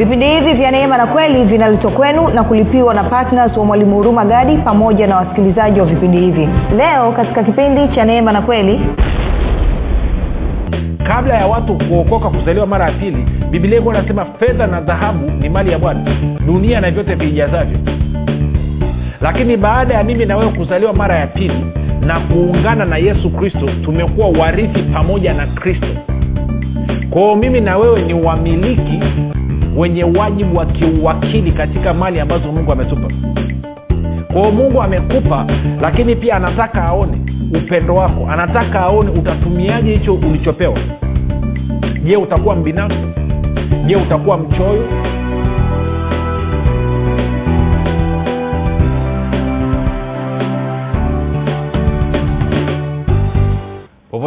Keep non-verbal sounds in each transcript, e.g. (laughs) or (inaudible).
vipindi hivi vya neema na kweli vinaletwa kwenu na kulipiwa na ptns wa mwalimu huruma gadi pamoja na wasikilizaji wa vipindi hivi. Leo katika kipindi cha neema na kweli kabla ya watu kuokoka kuzaliwa mara ya pili bibilia ikuwa nasema fedha na dhahabu ni mali ya bwana. Dunia na vyote viijazavyo. Lakini baada ya mimi na wewe kuzaliwa mara ya pili na kuungana na yesu kristo tumekuwa warithi pamoja na kristo. Kwao mimi na wewe ni wamiliki wenye wajibu wa kiuwakili katika mali ambazo mungu ametupa. Kwao mungu amekupa lakini pia anataka aone upendo wako. Anataka aone utatumiaje hicho ulichopewa. Je utakuwa mbinafsi? Je utakuwa mchoyo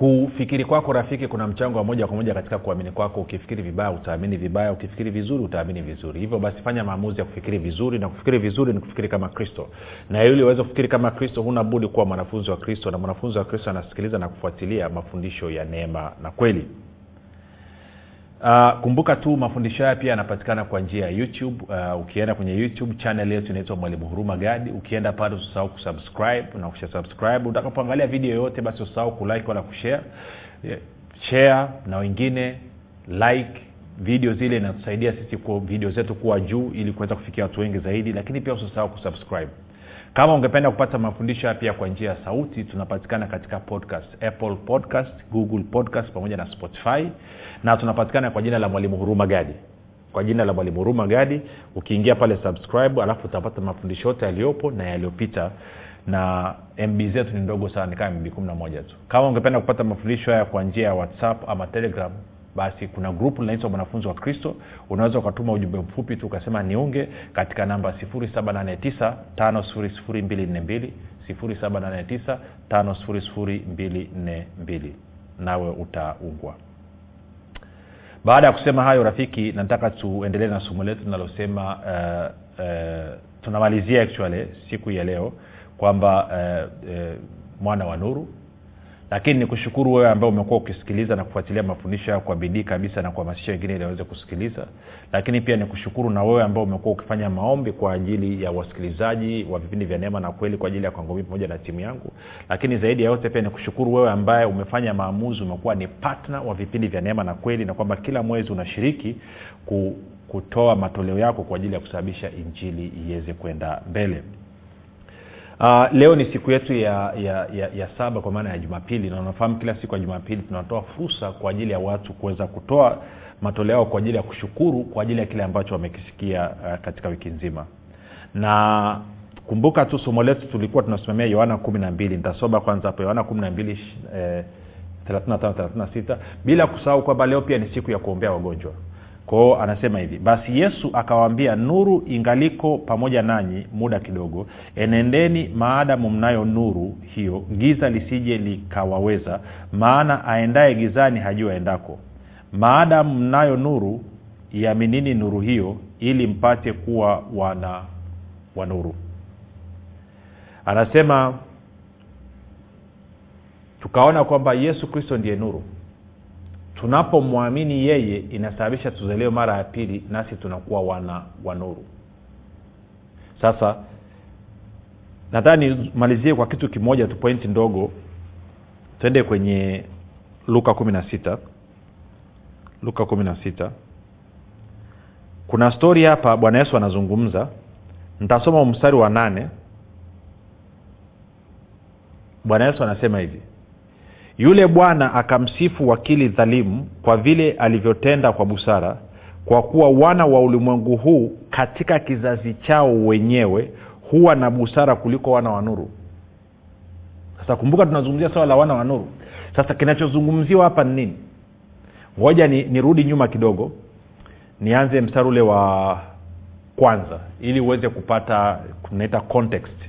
kufikiri kwako rafiki kuna mchango wa moja kwa moja katika kuamini kwako. Ukifikiri vibaya utaamini vibaya. Ukifikiri vizuri utaamini vizuri. Hivyo basi fanya maamuzi ya kufikiri vizuri na kufikiri vizuri ni kufikiri kama kristo. Na ili uweze kufikiri kama kristo huna budi kuwa mwanafunzi wa kristo na mwanafunzi wa kristo anasikiliza na kufuatilia mafundisho ya neema na kweli Uh, kumbuka tu mafundisho haya pia yanapatikana kwa njia ya youtube. Uh, ukienda kwenye youtube chanel yetu inaitwa mwalimu huruma gadi. Ukienda pale usisahau kusubscribe na ukisha subscribe utakapoangalia video yoyote basi usisahau kulike wala kushare. Yeah. share na wengine like. Video zile inatusaidia sisi video zetu kuwa juu ili kuweza kufikia watu wengi zaidi lakini pia usisahau kusubscribe kama ungependa kupata mafundisho haya pia kwa njia ya sauti tunapatikana katika podcast apple podcast google podcast pamoja na spotify. Na tunapatikana kwa jina la mwalimu huruma gadi. Kwa jina la mwalimu huruma gadi ukiingia pale subscribe alafu utapata mafundisho yote yaliyopo na yaliyopita. Na mb zetu ni ndogo sana ni kama mb kumi na moja tu. Kama ungependa kupata mafundisho haya kwa njia ya whatsapp ama telegram basi kuna grupu linaitwa mwanafunzi wa kristo. Unaweza ukatuma ujumbe mfupi tu ukasema niunge katika namba 789 5242 789 nawe utaungwa. Baada ya kusema hayo rafiki nataka tuendelee na somo letu linalosema uh, uh, tunamalizia actually siku ya leo kwamba uh, uh, mwana wa nuru lakini ni kushukuru wewe ambao umekuwa ukisikiliza na kufuatilia mafundisho yao kwa bidii kabisa na kuhamasisha wengine ili waweze kusikiliza. Lakini pia ni kushukuru na wewe ambao umekuwa ukifanya maombi kwa ajili ya wasikilizaji wa vipindi vya neema na kweli kwa ajili ya kwangu pamoja na timu yangu. Lakini zaidi ya yote pia nikushukuru wewe ambaye umefanya maamuzi umekuwa ni patna wa vipindi vya neema na kweli na kwamba kila mwezi unashiriki ku, kutoa matoleo yako kwa ajili ya kusababisha injili iweze kwenda mbele Uh, leo ni siku yetu ya, ya, ya, ya saba kwa maana ya jumapili na unafahamu kila siku ya jumapili tunatoa fursa kwa ajili ya watu kuweza kutoa matoleo yao kwa ajili ya kushukuru kwa ajili ya kile ambacho wamekisikia uh, katika wiki nzima. Na kumbuka tu somo letu tulikuwa tunasimamia yohana kumi na mbili. Nitasoma kwanza hapo yohana kumi na mbili eh, 35 bila kusahau kwamba leo pia ni siku ya kuombea wagonjwa kwao anasema hivi basi yesu akawaambia nuru ingaliko pamoja nanyi muda kidogo enendeni maadamu mnayo nuru hiyo giza lisije likawaweza maana aendaye gizani hajua aendako. Maadamu mnayo nuru iaminini nuru hiyo ili mpate kuwa wana wa nuru anasema tukaona kwamba yesu kristo ndiye nuru tunapomwamini yeye inasababisha tuzaliwe mara ya pili nasi tunakuwa wana wa nuru. Sasa nataka nimalizie kwa kitu kimoja tu pointi ndogo. Twende kwenye luka kumi na sita. Luka kumi na sita. Kuna stori hapa bwana yesu anazungumza. Ntasoma mstari wa nane. Bwana yesu anasema hivi yule bwana akamsifu wakili dhalimu kwa vile alivyotenda kwa busara kwa kuwa wana wa ulimwengu huu katika kizazi chao wenyewe huwa na busara kuliko wana wa nuru. Sasa kumbuka tunazungumzia swala la wana wa nuru. Sasa kinachozungumziwa hapa ni nini? Ngoja nirudi ni nyuma kidogo nianze mstari ule wa kwanza ili uweze kupata tunaita context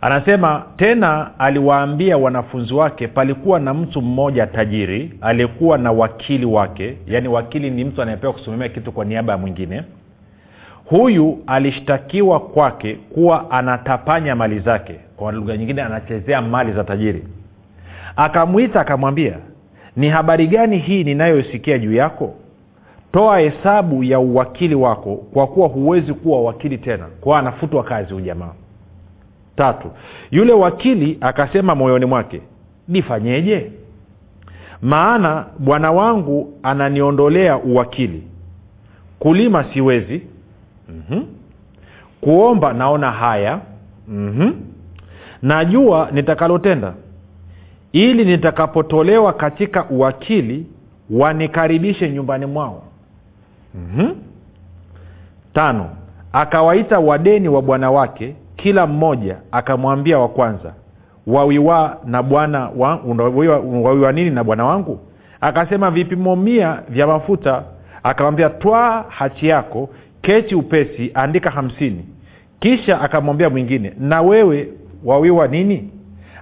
anasema tena aliwaambia wanafunzi wake palikuwa na mtu mmoja tajiri aliyekuwa na wakili wake. Yaani wakili ni mtu anayepewa kusimamia kitu kwa niaba ya mwingine. Huyu alishtakiwa kwake kuwa anatapanya mali zake. Kwa lugha nyingine anachezea mali za tajiri. Akamwita akamwambia ni habari gani hii ninayosikia juu yako? Toa hesabu ya uwakili wako kwa kuwa huwezi kuwa wakili tena. Kwao anafutwa kazi huu jamaa tatu. Yule wakili akasema moyoni mwake nifanyeje? Maana bwana wangu ananiondolea uwakili. Kulima siwezi. Mm-hmm. kuomba naona haya. Mm-hmm. najua nitakalotenda. Ili nitakapotolewa katika uwakili wanikaribishe nyumbani mwao. Mm-hmm. tano. Akawaita wadeni wa bwana wake kila mmoja akamwambia wa kwanza wawiwa na bwana wawiwa, nini na bwana wangu? Akasema vipimo mia vya mafuta? Akamwambia twaa hachi yako keti upesi andika hamsini. Kisha akamwambia mwingine na wewe wawiwa nini?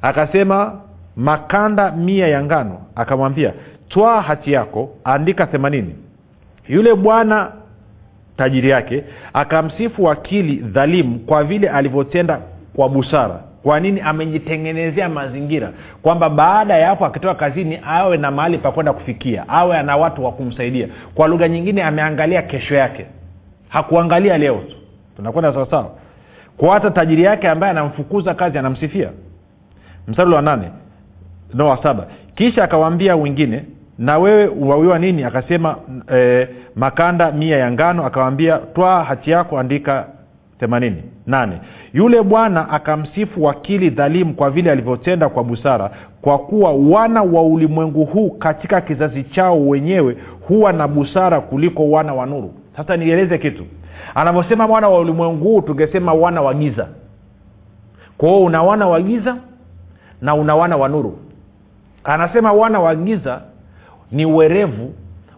Akasema makanda mia ya ngano. Akamwambia twaa hati yako andika themanini. Yule bwana tajiri yake akamsifu wakili dhalimu kwa vile alivyotenda kwa busara. Kwa nini? Amejitengenezea mazingira kwamba baada ya hapo akitoka kazini awe na mahali pa kwenda kufikia awe ana watu wa kumsaidia. Kwa lugha nyingine ameangalia kesho yake. Hakuangalia leo tu. Tunakwenda sawasawa kwa hata tajiri yake ambaye anamfukuza kazi anamsifia. Mstari wa nane no wa saba. Kisha akawambia wengine na wewe wawiwa nini? Akasema e, makanda mia ya ngano. Akawambia twaa hati yako andika themanini nane. Yule bwana akamsifu wakili dhalimu kwa vile alivyotenda kwa busara kwa kuwa wana wa ulimwengu huu katika kizazi chao wenyewe huwa na busara kuliko wana wa nuru. Sasa nieleze kitu. Anavyosema wana wa ulimwengu huu tungesema wana wa giza. Kwa hiyo una wana wa giza na una wana wa nuru. Anasema wana wa giza ni werevu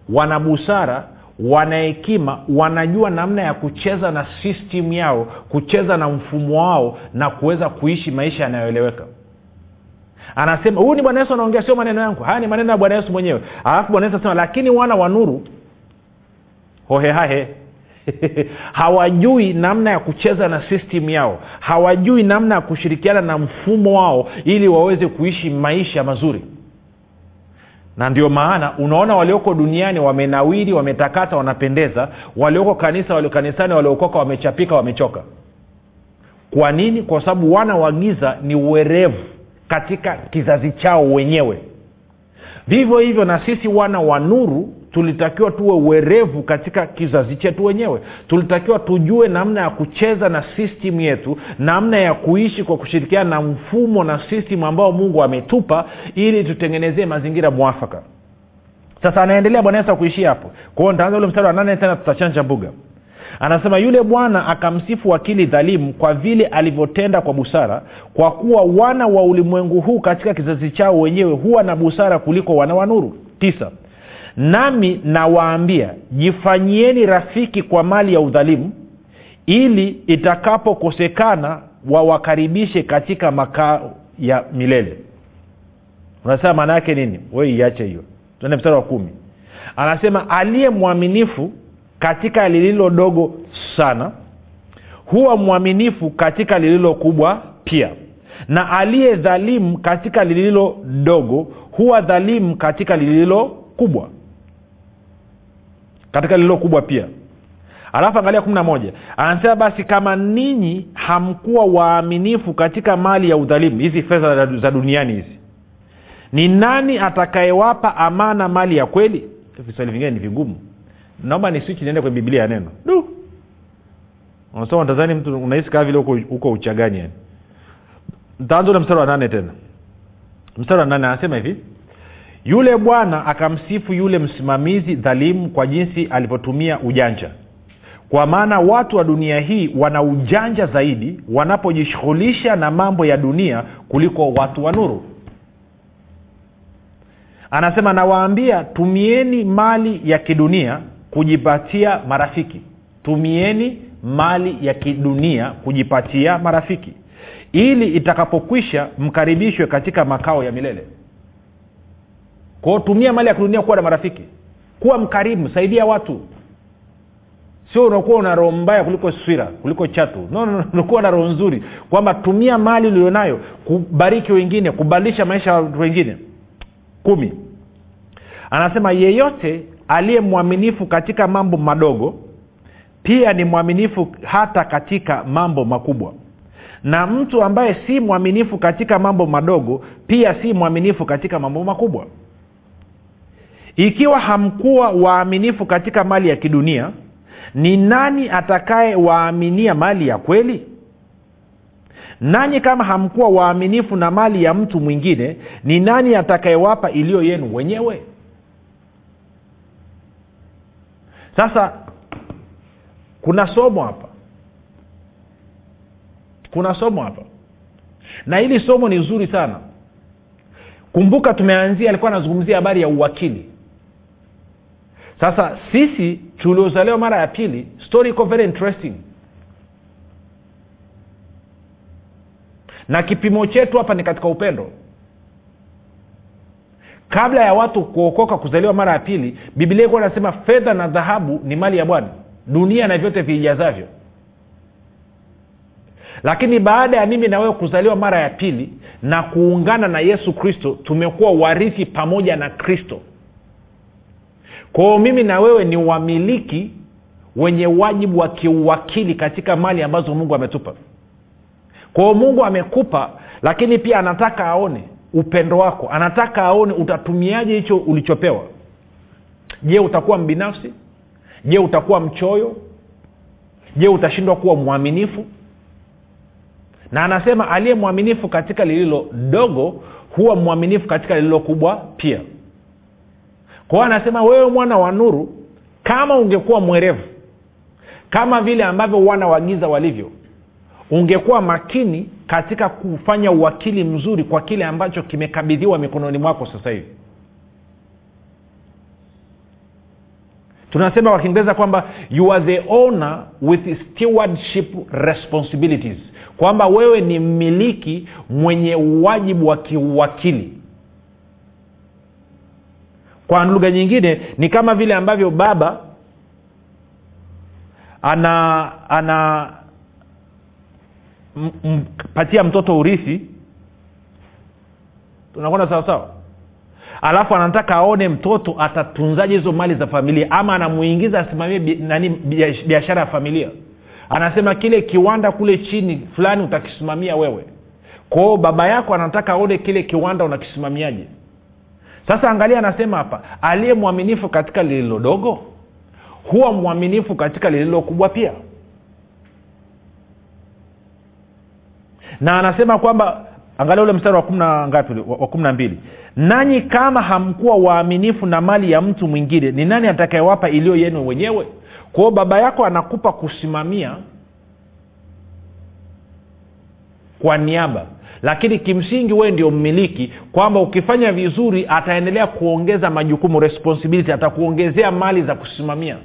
wana busara wana hekima wanajua namna ya kucheza na system yao kucheza na mfumo wao na kuweza kuishi maisha yanayoeleweka. Anasema huyu ni bwana yesu anaongea sio maneno yangu. Haya ni maneno ya bwana yesu mwenyewe. Alafu bwana yesu anasema lakini wana wa nuru hohehahe (laughs) hawajui namna ya kucheza na system yao. Hawajui namna ya kushirikiana na mfumo wao ili waweze kuishi maisha mazuri na ndio maana unaona walioko duniani wamenawiri wametakata wanapendeza. Walioko kanisa walio kanisani waliokoka wamechapika wamechoka. Kwa nini? Kwa sababu wana wa giza ni uwerevu katika kizazi chao wenyewe. Vivyo hivyo na sisi wana wa nuru tulitakiwa tuwe uwerevu katika kizazi chetu wenyewe. Tulitakiwa tujue namna ya kucheza na system yetu namna ya kuishi kwa kushirikiana na mfumo na system ambao mungu ametupa ili tutengenezee mazingira mwafaka. Sasa anaendelea bwana yesu akuishia hapo. Kwao ntaanza ule mstari wa nane tena tutachanja mbuga. Anasema yule bwana akamsifu wakili dhalimu kwa vile alivyotenda kwa busara kwa kuwa wana wa ulimwengu huu katika kizazi chao wenyewe huwa na busara kuliko wana wa nuru. Tisa nami nawaambia jifanyieni rafiki kwa mali ya udhalimu ili itakapokosekana wawakaribishe katika makao ya milele. Unasema maana yake nini? We iache hiyo. Tuende mstari wa kumi. Anasema aliye mwaminifu katika lililo dogo sana huwa mwaminifu katika lililo kubwa pia. Na aliye dhalimu katika lililo dogo huwa dhalimu katika lililo kubwa katika lililo kubwa pia. Alafu angalia kumi na moja. Anasema basi kama ninyi hamkuwa waaminifu katika mali ya udhalimu hizi fedha za duniani hizi ni nani atakayewapa amana mali ya kweli? Viswali vingine ni vigumu. Naomba ni swichi niende kwenye biblia ya neno. Du. Unasoma tazani mtu unahisi kaa vile huko uchagani yani. Ntaanza ule mstari wa nane tena. Mstari wa nane anasema hivi yule bwana akamsifu yule msimamizi dhalimu kwa jinsi alivyotumia ujanja. Kwa maana watu wa dunia hii wana ujanja zaidi wanapojishughulisha na mambo ya dunia kuliko watu wa nuru. Anasema nawaambia tumieni mali ya kidunia kujipatia marafiki. Tumieni mali ya kidunia kujipatia marafiki. Ili itakapokwisha mkaribishwe katika makao ya milele kwao tumia mali ya kidunia kuwa na marafiki. Kuwa mkarimu saidia watu. Sio unakuwa una roho mbaya kuliko swira kuliko chatu. No, no, no, unakuwa na roho nzuri. Kwamba tumia mali ulionayo kubariki wengine kubadilisha maisha ya wengine. Kumi. Anasema yeyote aliye mwaminifu katika mambo madogo pia ni mwaminifu hata katika mambo makubwa. Na mtu ambaye si mwaminifu katika mambo madogo pia si mwaminifu katika mambo makubwa ikiwa hamkuwa waaminifu katika mali ya kidunia ni nani atakayewaaminia mali ya kweli? Nanyi kama hamkuwa waaminifu na mali ya mtu mwingine ni nani atakayewapa iliyo yenu wenyewe? Sasa kuna somo hapa. Kuna somo hapa. Na hili somo ni zuri sana. Kumbuka tumeanzia alikuwa anazungumzia habari ya uwakili sasa sisi tuliozaliwa mara ya pili story iko very interesting. Na kipimo chetu hapa ni katika upendo. Kabla ya watu kuokoka kuzaliwa mara ya pili biblia ikuwa nasema fedha na dhahabu ni mali ya bwana. Dunia na vyote viijazavyo lakini baada ya mimi na wewe kuzaliwa mara ya pili na kuungana na yesu kristo tumekuwa warithi pamoja na kristo kwao mimi na wewe ni wamiliki wenye wajibu wa kiuwakili katika mali ambazo mungu ametupa. Kwao mungu amekupa lakini pia anataka aone upendo wako. Anataka aone utatumiaje hicho ulichopewa. Je utakuwa mbinafsi? Je utakuwa mchoyo? Je utashindwa kuwa mwaminifu? Na anasema aliye mwaminifu katika lililo dogo huwa mwaminifu katika lililo kubwa pia kwao anasema wewe mwana wa nuru kama ungekuwa mwerevu kama vile ambavyo wana wa giza walivyo ungekuwa makini katika kufanya uwakili mzuri kwa kile ambacho kimekabidhiwa mikononi mwako sasa hivi. Tunasema kwa kiingereza kwamba you are the owner with stewardship responsibilities. Kwamba wewe ni mmiliki mwenye uwajibu wa kiuwakili kwa lugha nyingine ni kama vile ambavyo baba ana ana mtoto urithi. Tunakwenda sawasawa alafu anataka aone mtoto atatunzaje hizo mali za familia ama anamuingiza asimamie nani biashara ya familia. Anasema kile kiwanda kule chini fulani utakisimamia wewe. Kwao baba yako anataka aone kile kiwanda unakisimamiaje sasa angalia anasema hapa aliye mwaminifu katika lililodogo huwa mwaminifu katika lililo kubwa pia. Na anasema kwamba angalia ule mstari wa na ngapi wa kumi na mbili. Nanyi kama hamkuwa waaminifu na mali ya mtu mwingine ni nani atakayewapa iliyo yenu wenyewe? Kwao baba yako anakupa kusimamia kwa niaba lakini kimsingi wewe ndio mmiliki kwamba ukifanya vizuri ataendelea kuongeza majukumu responsibility atakuongezea mali za kusimamia.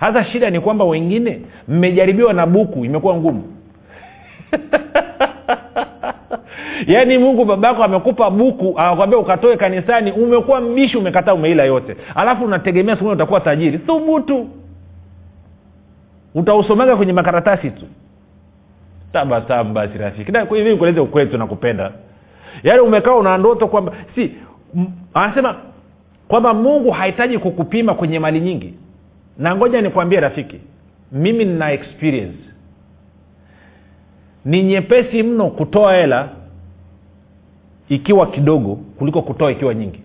Hasa shida ni kwamba wengine mmejaribiwa na buku imekuwa ngumu. (laughs) Yaani mungu babako amekupa buku anakwambia ukatoe kanisani umekuwa mbishi umekataa umeila yote. Alafu unategemea siku utakuwa tajiri. Thubutu. Utausomaga kwenye makaratasi tu tabasamu basi rafiki. Hivi nikueleze ukweli tunakupenda yaani umekaa una ndoto kwamba si anasema kwamba mungu hahitaji kukupima kwenye mali nyingi. Na ngoja nikwambie rafiki mimi nina experience. Ni nyepesi mno kutoa hela ikiwa kidogo kuliko kutoa ikiwa nyingi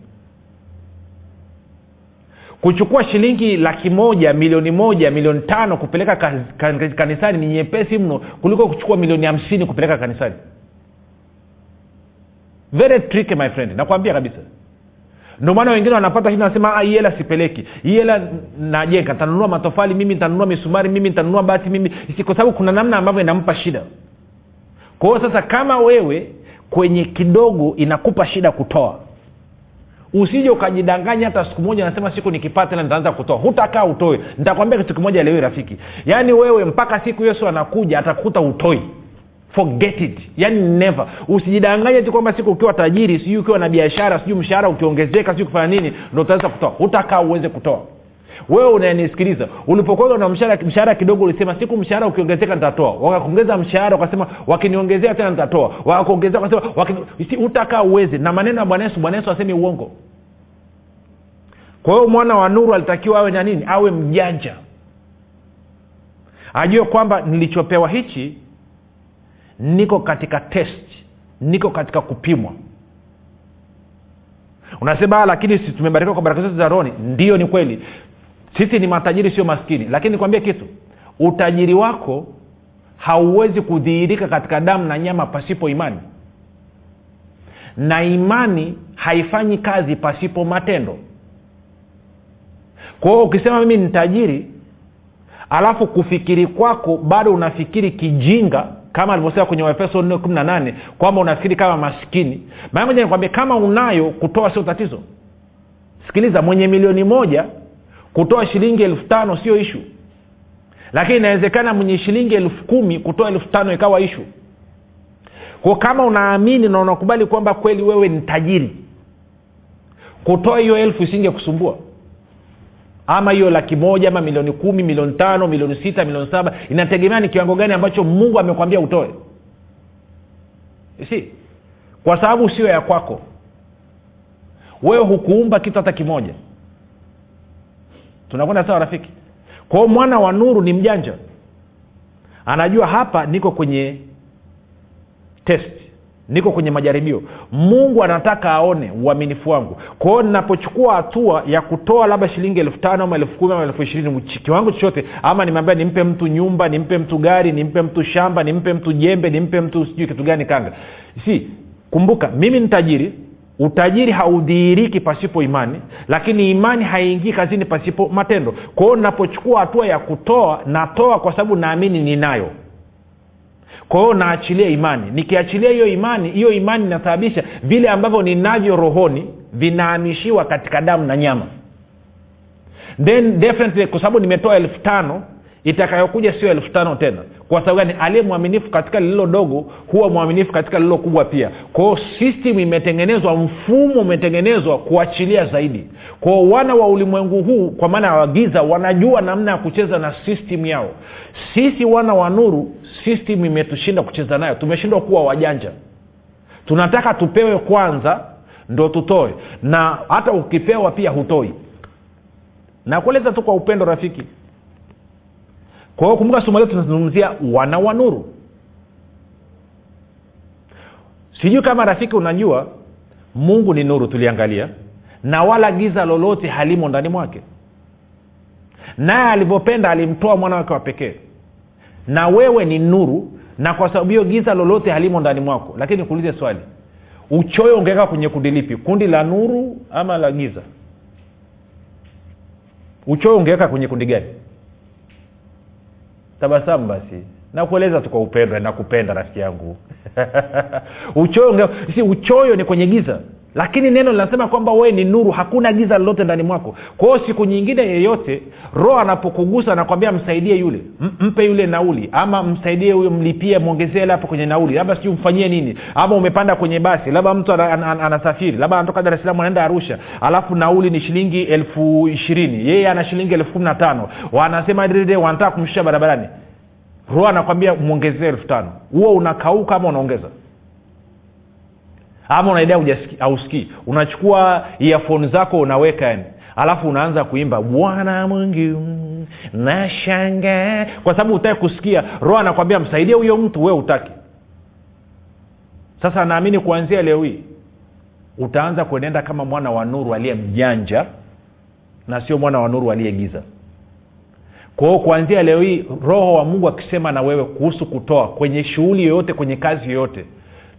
kuchukua shilingi laki moja milioni moja milioni tano kupeleka kan- kan- kanisani ni nyepesi mno kuliko kuchukua milioni hamsini kupeleka kanisani. Very tricky my friend. Nakwambia kabisa. Ndio maana wengine wanapata shida wanasema "Ah, hii hela sipeleki. Hii hela najenga. Nitanunua matofali mimi nitanunua misumari mimi nitanunua bati mimi. Kwa sababu kuna namna ambavyo inampa shida. Kwa hiyo sasa kama wewe kwenye kidogo inakupa shida kutoa usije ukajidanganya hata siku moja nasema siku nikipata na nitaanza kutoa. Hutakaa utoe. Nitakwambia kitu kimoja leo rafiki. Yaani wewe mpaka siku yesu anakuja atakuta utoi. Forget it. Yani never. Usijidanganye tu kwamba siku ukiwa tajiri sijui ukiwa na biashara sijui mshahara ukiongezeka sijui kufanya nini ndo utaweza kutoa. Hutakaa uweze kutoa wewe unanisikiliza ulipokuwaga na mshahara kidogo ulisema siku mshahara ukiongezeka nitatoa. Wakakuongeza mshahara ukasema wakiniongezea tena nitatoa. Wakakuongezea wakasema utakaa uwezi. Na maneno ya bwana yesu bwana yesu asemi uongo. Kwa hiyo mwana wa nuru alitakiwa awe na nini? Awe mjanja. Ajue kwamba nilichopewa hichi niko katika test niko katika kupimwa. Unasema lakini si tumebarikiwa kwa baraka zote za roni ndio ni kweli sisi ni matajiri sio maskini. Lakini nikwambie kitu. Utajiri wako hauwezi kudhihirika katika damu na nyama pasipo imani. Na imani haifanyi kazi pasipo matendo. Kwa hiyo ukisema mimi ni tajiri alafu kufikiri kwako bado unafikiri kijinga kama alivyosema kwenye waefeso 4 kwamba unafikiri kama maskini. Maa moja nikwambia kama unayo kutoa sio tatizo. Sikiliza mwenye milioni moja kutoa shilingi elfu tano sio ishu lakini inawezekana mwenye shilingi elfu kumi kutoa elfu tano ikawa ishu kwa kama unaamini na unakubali kwamba kweli wewe ni tajiri kutoa hiyo elfu isingekusumbua. Ama hiyo laki moja ama milioni kumi milioni tano milioni sita milioni saba inategemea ni kiwango gani ambacho mungu amekwambia utoe. Si kwa sababu sio ya kwako. Wewe hukuumba kitu hata kimoja tunakwenda sawa rafiki? Kwao mwana wa nuru ni mjanja. Anajua hapa niko kwenye test niko kwenye majaribio. Mungu anataka aone uaminifu wangu. Kwao ninapochukua hatua ya kutoa labda shilingi elfu tano ama elfu kumi ama elfu ishirini kiwango chochote ama nimeambia nimpe mtu nyumba nimpe mtu gari nimpe mtu shamba nimpe mtu jembe nimpe mtu sijui kitu gani kanga. Si kumbuka mimi ni tajiri utajiri haudhihiriki pasipo imani lakini imani haiingii kazini pasipo matendo. Kwa hiyo napochukua hatua ya kutoa natoa kwa sababu naamini ninayo. Kwa hiyo naachilia imani. Nikiachilia hiyo imani hiyo imani inasababisha vile ambavyo ninavyo rohoni vinahamishiwa katika damu na nyama. Then definitely kwa sababu nimetoa elfu tano itakayokuja sio elfu tano tena kwa sababu gani? Aliye mwaminifu katika lililo dogo huwa mwaminifu katika lililo kubwa pia. Kwao system imetengenezwa mfumo umetengenezwa kuachilia zaidi. Kwao wana wa ulimwengu huu kwa maana ya wagiza wanajua namna ya kucheza na system yao. Sisi wana wa nuru system imetushinda kucheza nayo. Tumeshindwa kuwa wajanja. Tunataka tupewe kwanza ndo tutoe. Na hata ukipewa pia hutoi. Nakueleza tu kwa upendo rafiki kwa hiyo kumbuka somo leo tunazungumzia wana wa nuru. Sijui kama rafiki unajua mungu ni nuru tuliangalia na wala giza lolote halimo ndani mwake. Naye alivyopenda alimtoa mwana wake wa pekee. Na wewe ni nuru na kwa sababu hiyo giza lolote halimo ndani mwako. Lakini kuulize swali uchoyo ungeweka kwenye kundi lipi? Kundi la nuru ama la giza? Uchoyo ungeweka kwenye kundi gani tabasamu basi. Nakueleza tu kwa upendo nakupenda rafiki yangu. (laughs) Uchoyo si uchoyo ni kwenye giza lakini neno linasema kwamba wewe ni nuru hakuna giza lolote ndani mwako. Kwa hiyo siku nyingine yeyote roho anapokugusa anakwambia msaidie yule M- mpe yule nauli ama msaidie huyo mlipie mwongezee hapo kwenye nauli labda sijui mfanyie nini ama umepanda kwenye basi labda mtu anasafiri ana, ana, ana labda anatoka dar es salaam anaenda arusha alafu nauli ni shilingi elfu ishirini yeye ana shilingi elfu kumi na tano. Wanasema dede wanataka kumshusha barabarani. Roho anakwambia mwongezee elfu tano. Huo unakauka ama unaongeza ama unaidai ausikii unachukua iafoni zako unaweka yani. Alafu unaanza kuimba bwana mwingi nashanga. Kwa sababu utaki kusikia. Roho anakwambia msaidie huyo mtu wee utaki sasa naamini kuanzia leo hii utaanza kuenenda kama mwana wa nuru aliye mjanja na sio mwana wa nuru aliyegiza kwao kuanzia leo hii roho wa mungu akisema na wewe kuhusu kutoa kwenye shughuli yoyote kwenye kazi yoyote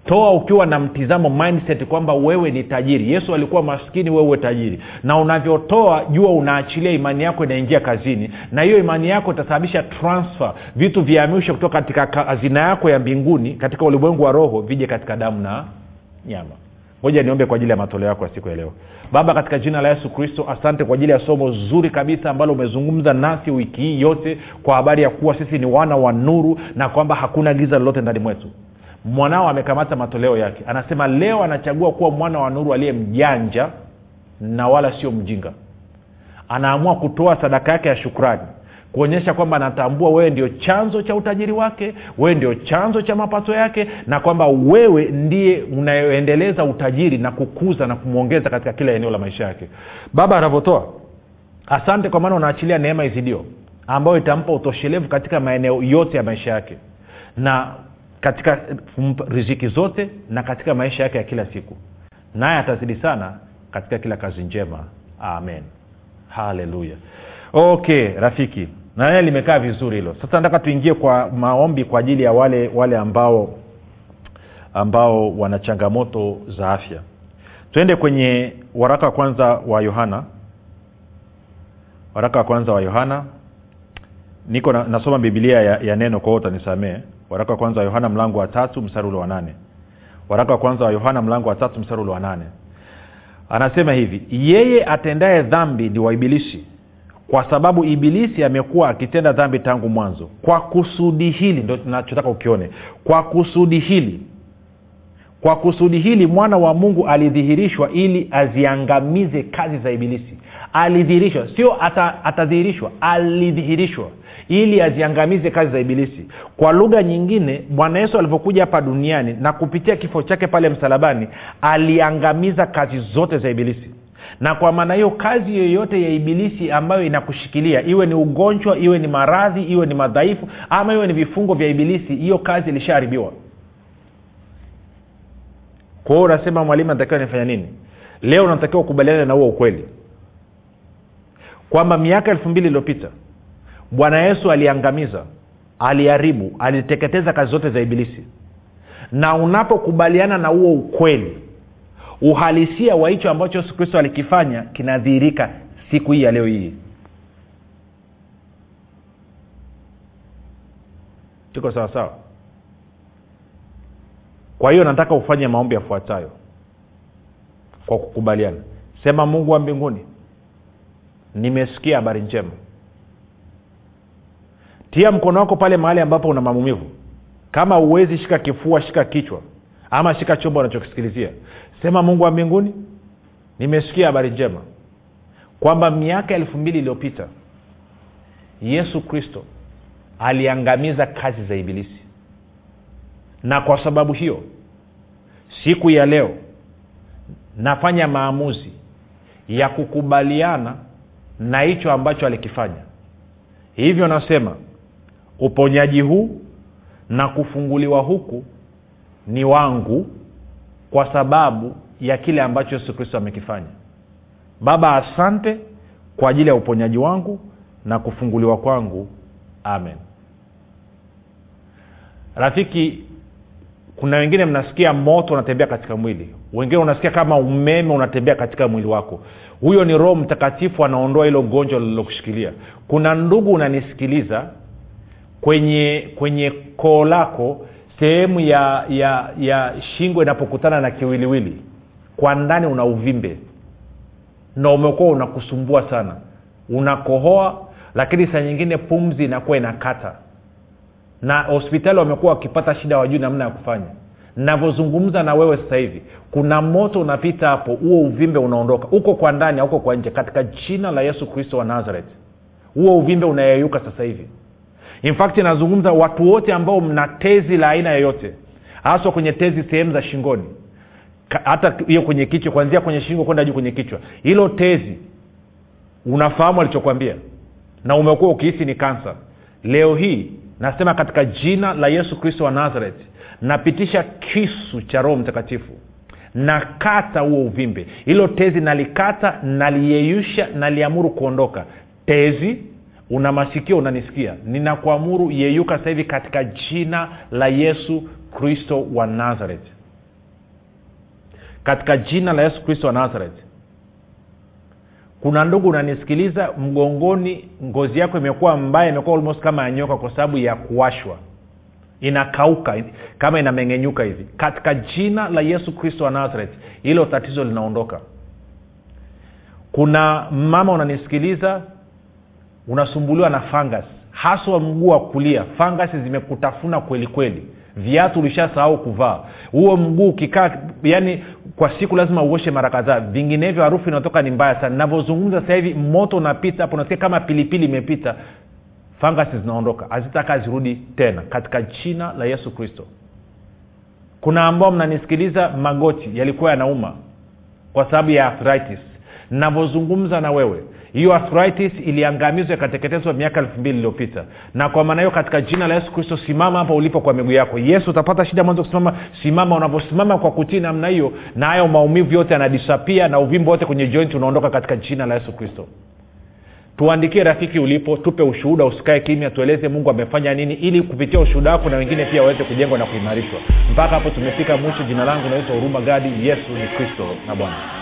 toa ukiwa na mtizamo mindset kwamba wewe ni tajiri. Yesu alikuwa maskini wewe tajiri. Na unavyotoa jua unaachilia imani yako inaingia kazini. Na hiyo imani yako itasababisha transfer vitu vihamishwe kutoka katika hazina yako ya mbinguni katika ulimwengu wa roho vije katika damu na nyama. Moja niombe kwa ajili ya matoleo yako ya siku ya leo. Baba katika jina la yesu kristo asante kwa ajili ya somo zuri kabisa ambalo umezungumza nasi wiki hii yote kwa habari ya kuwa sisi ni wana wa nuru na kwamba hakuna giza lolote ndani mwetu mwanao amekamata matoleo yake. Anasema leo anachagua kuwa mwana wa nuru aliye mjanja na wala sio mjinga. Anaamua kutoa sadaka yake ya shukrani kuonyesha kwamba anatambua wewe ndio chanzo cha utajiri wake wewe ndio chanzo cha mapato yake na kwamba wewe ndiye unayoendeleza utajiri na kukuza na kumwongeza katika kila eneo la maisha yake. Baba anavyotoa asante kwa maana unaachilia neema izidio ambayo itampa utoshelevu katika maeneo yote ya maisha yake. Na katika riziki zote na katika maisha yake ya kila siku. Naye atazidi sana katika kila kazi njema. Amen. Haleluya okay rafiki. Naye limekaa vizuri hilo. Sasa nataka tuingie kwa maombi kwa ajili ya wale wale ambao ambao wana changamoto za afya. Twende kwenye waraka wa kwanza wa yohana. Waraka wa kwanza wa yohana. Niko na, nasoma bibilia ya, ya neno kwao utanisamee waraka wa kwanza wa yohana mlango wa tatu mstari ule wa nane. Waraka wa kwanza wa yohana mlango wa tatu mstari ule wa nane. Anasema hivi yeye atendaye dhambi ni waibilisi kwa sababu ibilisi amekuwa akitenda dhambi tangu mwanzo. Kwa kusudi hili ndo tunachotaka ukione kwa kusudi hili kwa kusudi hili mwana wa mungu alidhihirishwa ili aziangamize kazi za ibilisi alidhihirishwa. Sio ata, atadhihirishwa alidhihirishwa ili aziangamize kazi za ibilisi. Kwa lugha nyingine bwana yesu alivyokuja hapa duniani na kupitia kifo chake pale msalabani aliangamiza kazi zote za ibilisi. Na kwa maana hiyo kazi yoyote ya ibilisi ambayo inakushikilia iwe ni ugonjwa iwe ni maradhi iwe ni madhaifu ama iwe ni vifungo vya ibilisi hiyo kazi ilishaharibiwa. Kwa hiyo unasema mwalimu anatakiwa nifanya nini? Leo unatakiwa ukubaliane na huo ukweli kwamba miaka elfu mbili iliyopita bwana yesu aliangamiza aliharibu aliteketeza kazi zote za ibilisi. Na unapokubaliana na huo ukweli uhalisia wa hicho ambacho yesu kristo alikifanya kinadhihirika siku hii ya leo hii. Tuko sawa sawa? Kwa hiyo nataka ufanye maombi yafuatayo kwa kukubaliana. Sema mungu wa mbinguni nimesikia habari njema. Tia mkono wako pale mahali ambapo una maumivu. Kama uwezi shika kifua shika kichwa. Ama shika chombo unachokisikilizia. Sema mungu wa mbinguni nimesikia habari njema. Kwamba miaka elfu mbili iliyopita yesu kristo aliangamiza kazi za ibilisi. Na kwa sababu hiyo siku ya leo nafanya maamuzi ya kukubaliana na hicho ambacho alikifanya. Hivyo nasema uponyaji huu na kufunguliwa huku ni wangu kwa sababu ya kile ambacho yesu kristo amekifanya. Baba asante kwa ajili ya uponyaji wangu na kufunguliwa kwangu. Amen. Rafiki kuna wengine mnasikia moto unatembea katika mwili. Wengine unasikia kama umeme unatembea katika mwili wako. Huyo ni roho mtakatifu anaondoa hilo gonjwa lililokushikilia. Kuna ndugu unanisikiliza kwenye kwenye koo lako sehemu ya ya ya shingo inapokutana na kiwiliwili. Kwa ndani una uvimbe. Na umekuwa unakusumbua sana. Unakohoa lakini saa nyingine pumzi inakuwa inakata na hospitali wamekuwa wakipata shida wajuu namna ya kufanya. Navyozungumza na wewe sasa hivi kuna moto unapita hapo huo uvimbe unaondoka. Uko kwa ndani auko kwa nje. Katika jina la yesu kristo wa nazaret huo uvimbe unayeyuka sasa hivi. In fact nazungumza watu wote ambao mna tezi la aina yoyote haswa kwenye tezi sehemu za shingoni. Hata hiyo kwenye kichwa kuanzia kwenye shingo kwenda juu kwenye kichwa. Hilo tezi unafahamu alichokwambia? Na umekuwa ukihisi ni kansa. Leo hii nasema katika jina la yesu kristo wa nazareti napitisha kisu cha roho mtakatifu nakata huo uvimbe. Hilo tezi nalikata naliyeyusha naliamuru kuondoka. Tezi una masikio unanisikia. Ninakuamuru yeyuka sasa hivi katika jina la yesu kristo wa nazareti katika jina la yesu kristo wa nazareth kuna ndugu unanisikiliza mgongoni ngozi yako imekuwa mbaya imekuwa almost kama yanyoka kwa sababu ya kuwashwa. Inakauka kama inamengenyuka hivi. Katika jina la yesu kristo wa nazareth hilo tatizo linaondoka. Kuna mama unanisikiliza unasumbuliwa na fangas haswa mguu wa kulia fangasi zimekutafuna kweli kweli viatu ulishasahau kuvaa. Huo mguu ukikaa yani kwa siku lazima uoshe mara kadhaa. Vinginevyo harufu inatoka ni mbaya sana. Navyozungumza sasa hivi moto unapita hapo unasikia kama pilipili imepita. Fangasi zinaondoka. Hazitaka zirudi tena. Katika jina la yesu kristo. Kuna ambao mnanisikiliza magoti yalikuwa yanauma kwa sababu ya arthritis. Navyozungumza na wewe hiyo arthritis iliangamizwa ikateketezwa miaka elfu mbili iliyopita. Na kwa maana hiyo katika jina la yesu kristo simama hapa ulipo kwa miguu yako. Yesu utapata shida mwanzo kusimama. Simama unavyosimama kwa kutii namna hiyo na hayo maumivu yote yanadisapia na uvimbo wote kwenye joint unaondoka katika jina la yesu kristo. Tuandikie rafiki ulipo tupe ushuhuda usikae kimya tueleze mungu amefanya nini ili kupitia ushuhuda wako na wengine pia waweze kujengwa na kuimarishwa. Mpaka hapo tumefika mwisho. Jina langu naitwa huruma gadi yesu ni kristo na bwana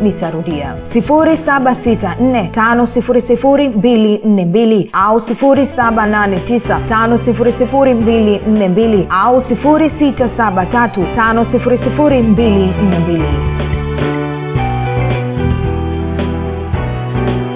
nitarudia. 7645242 au 7895242 au 6735242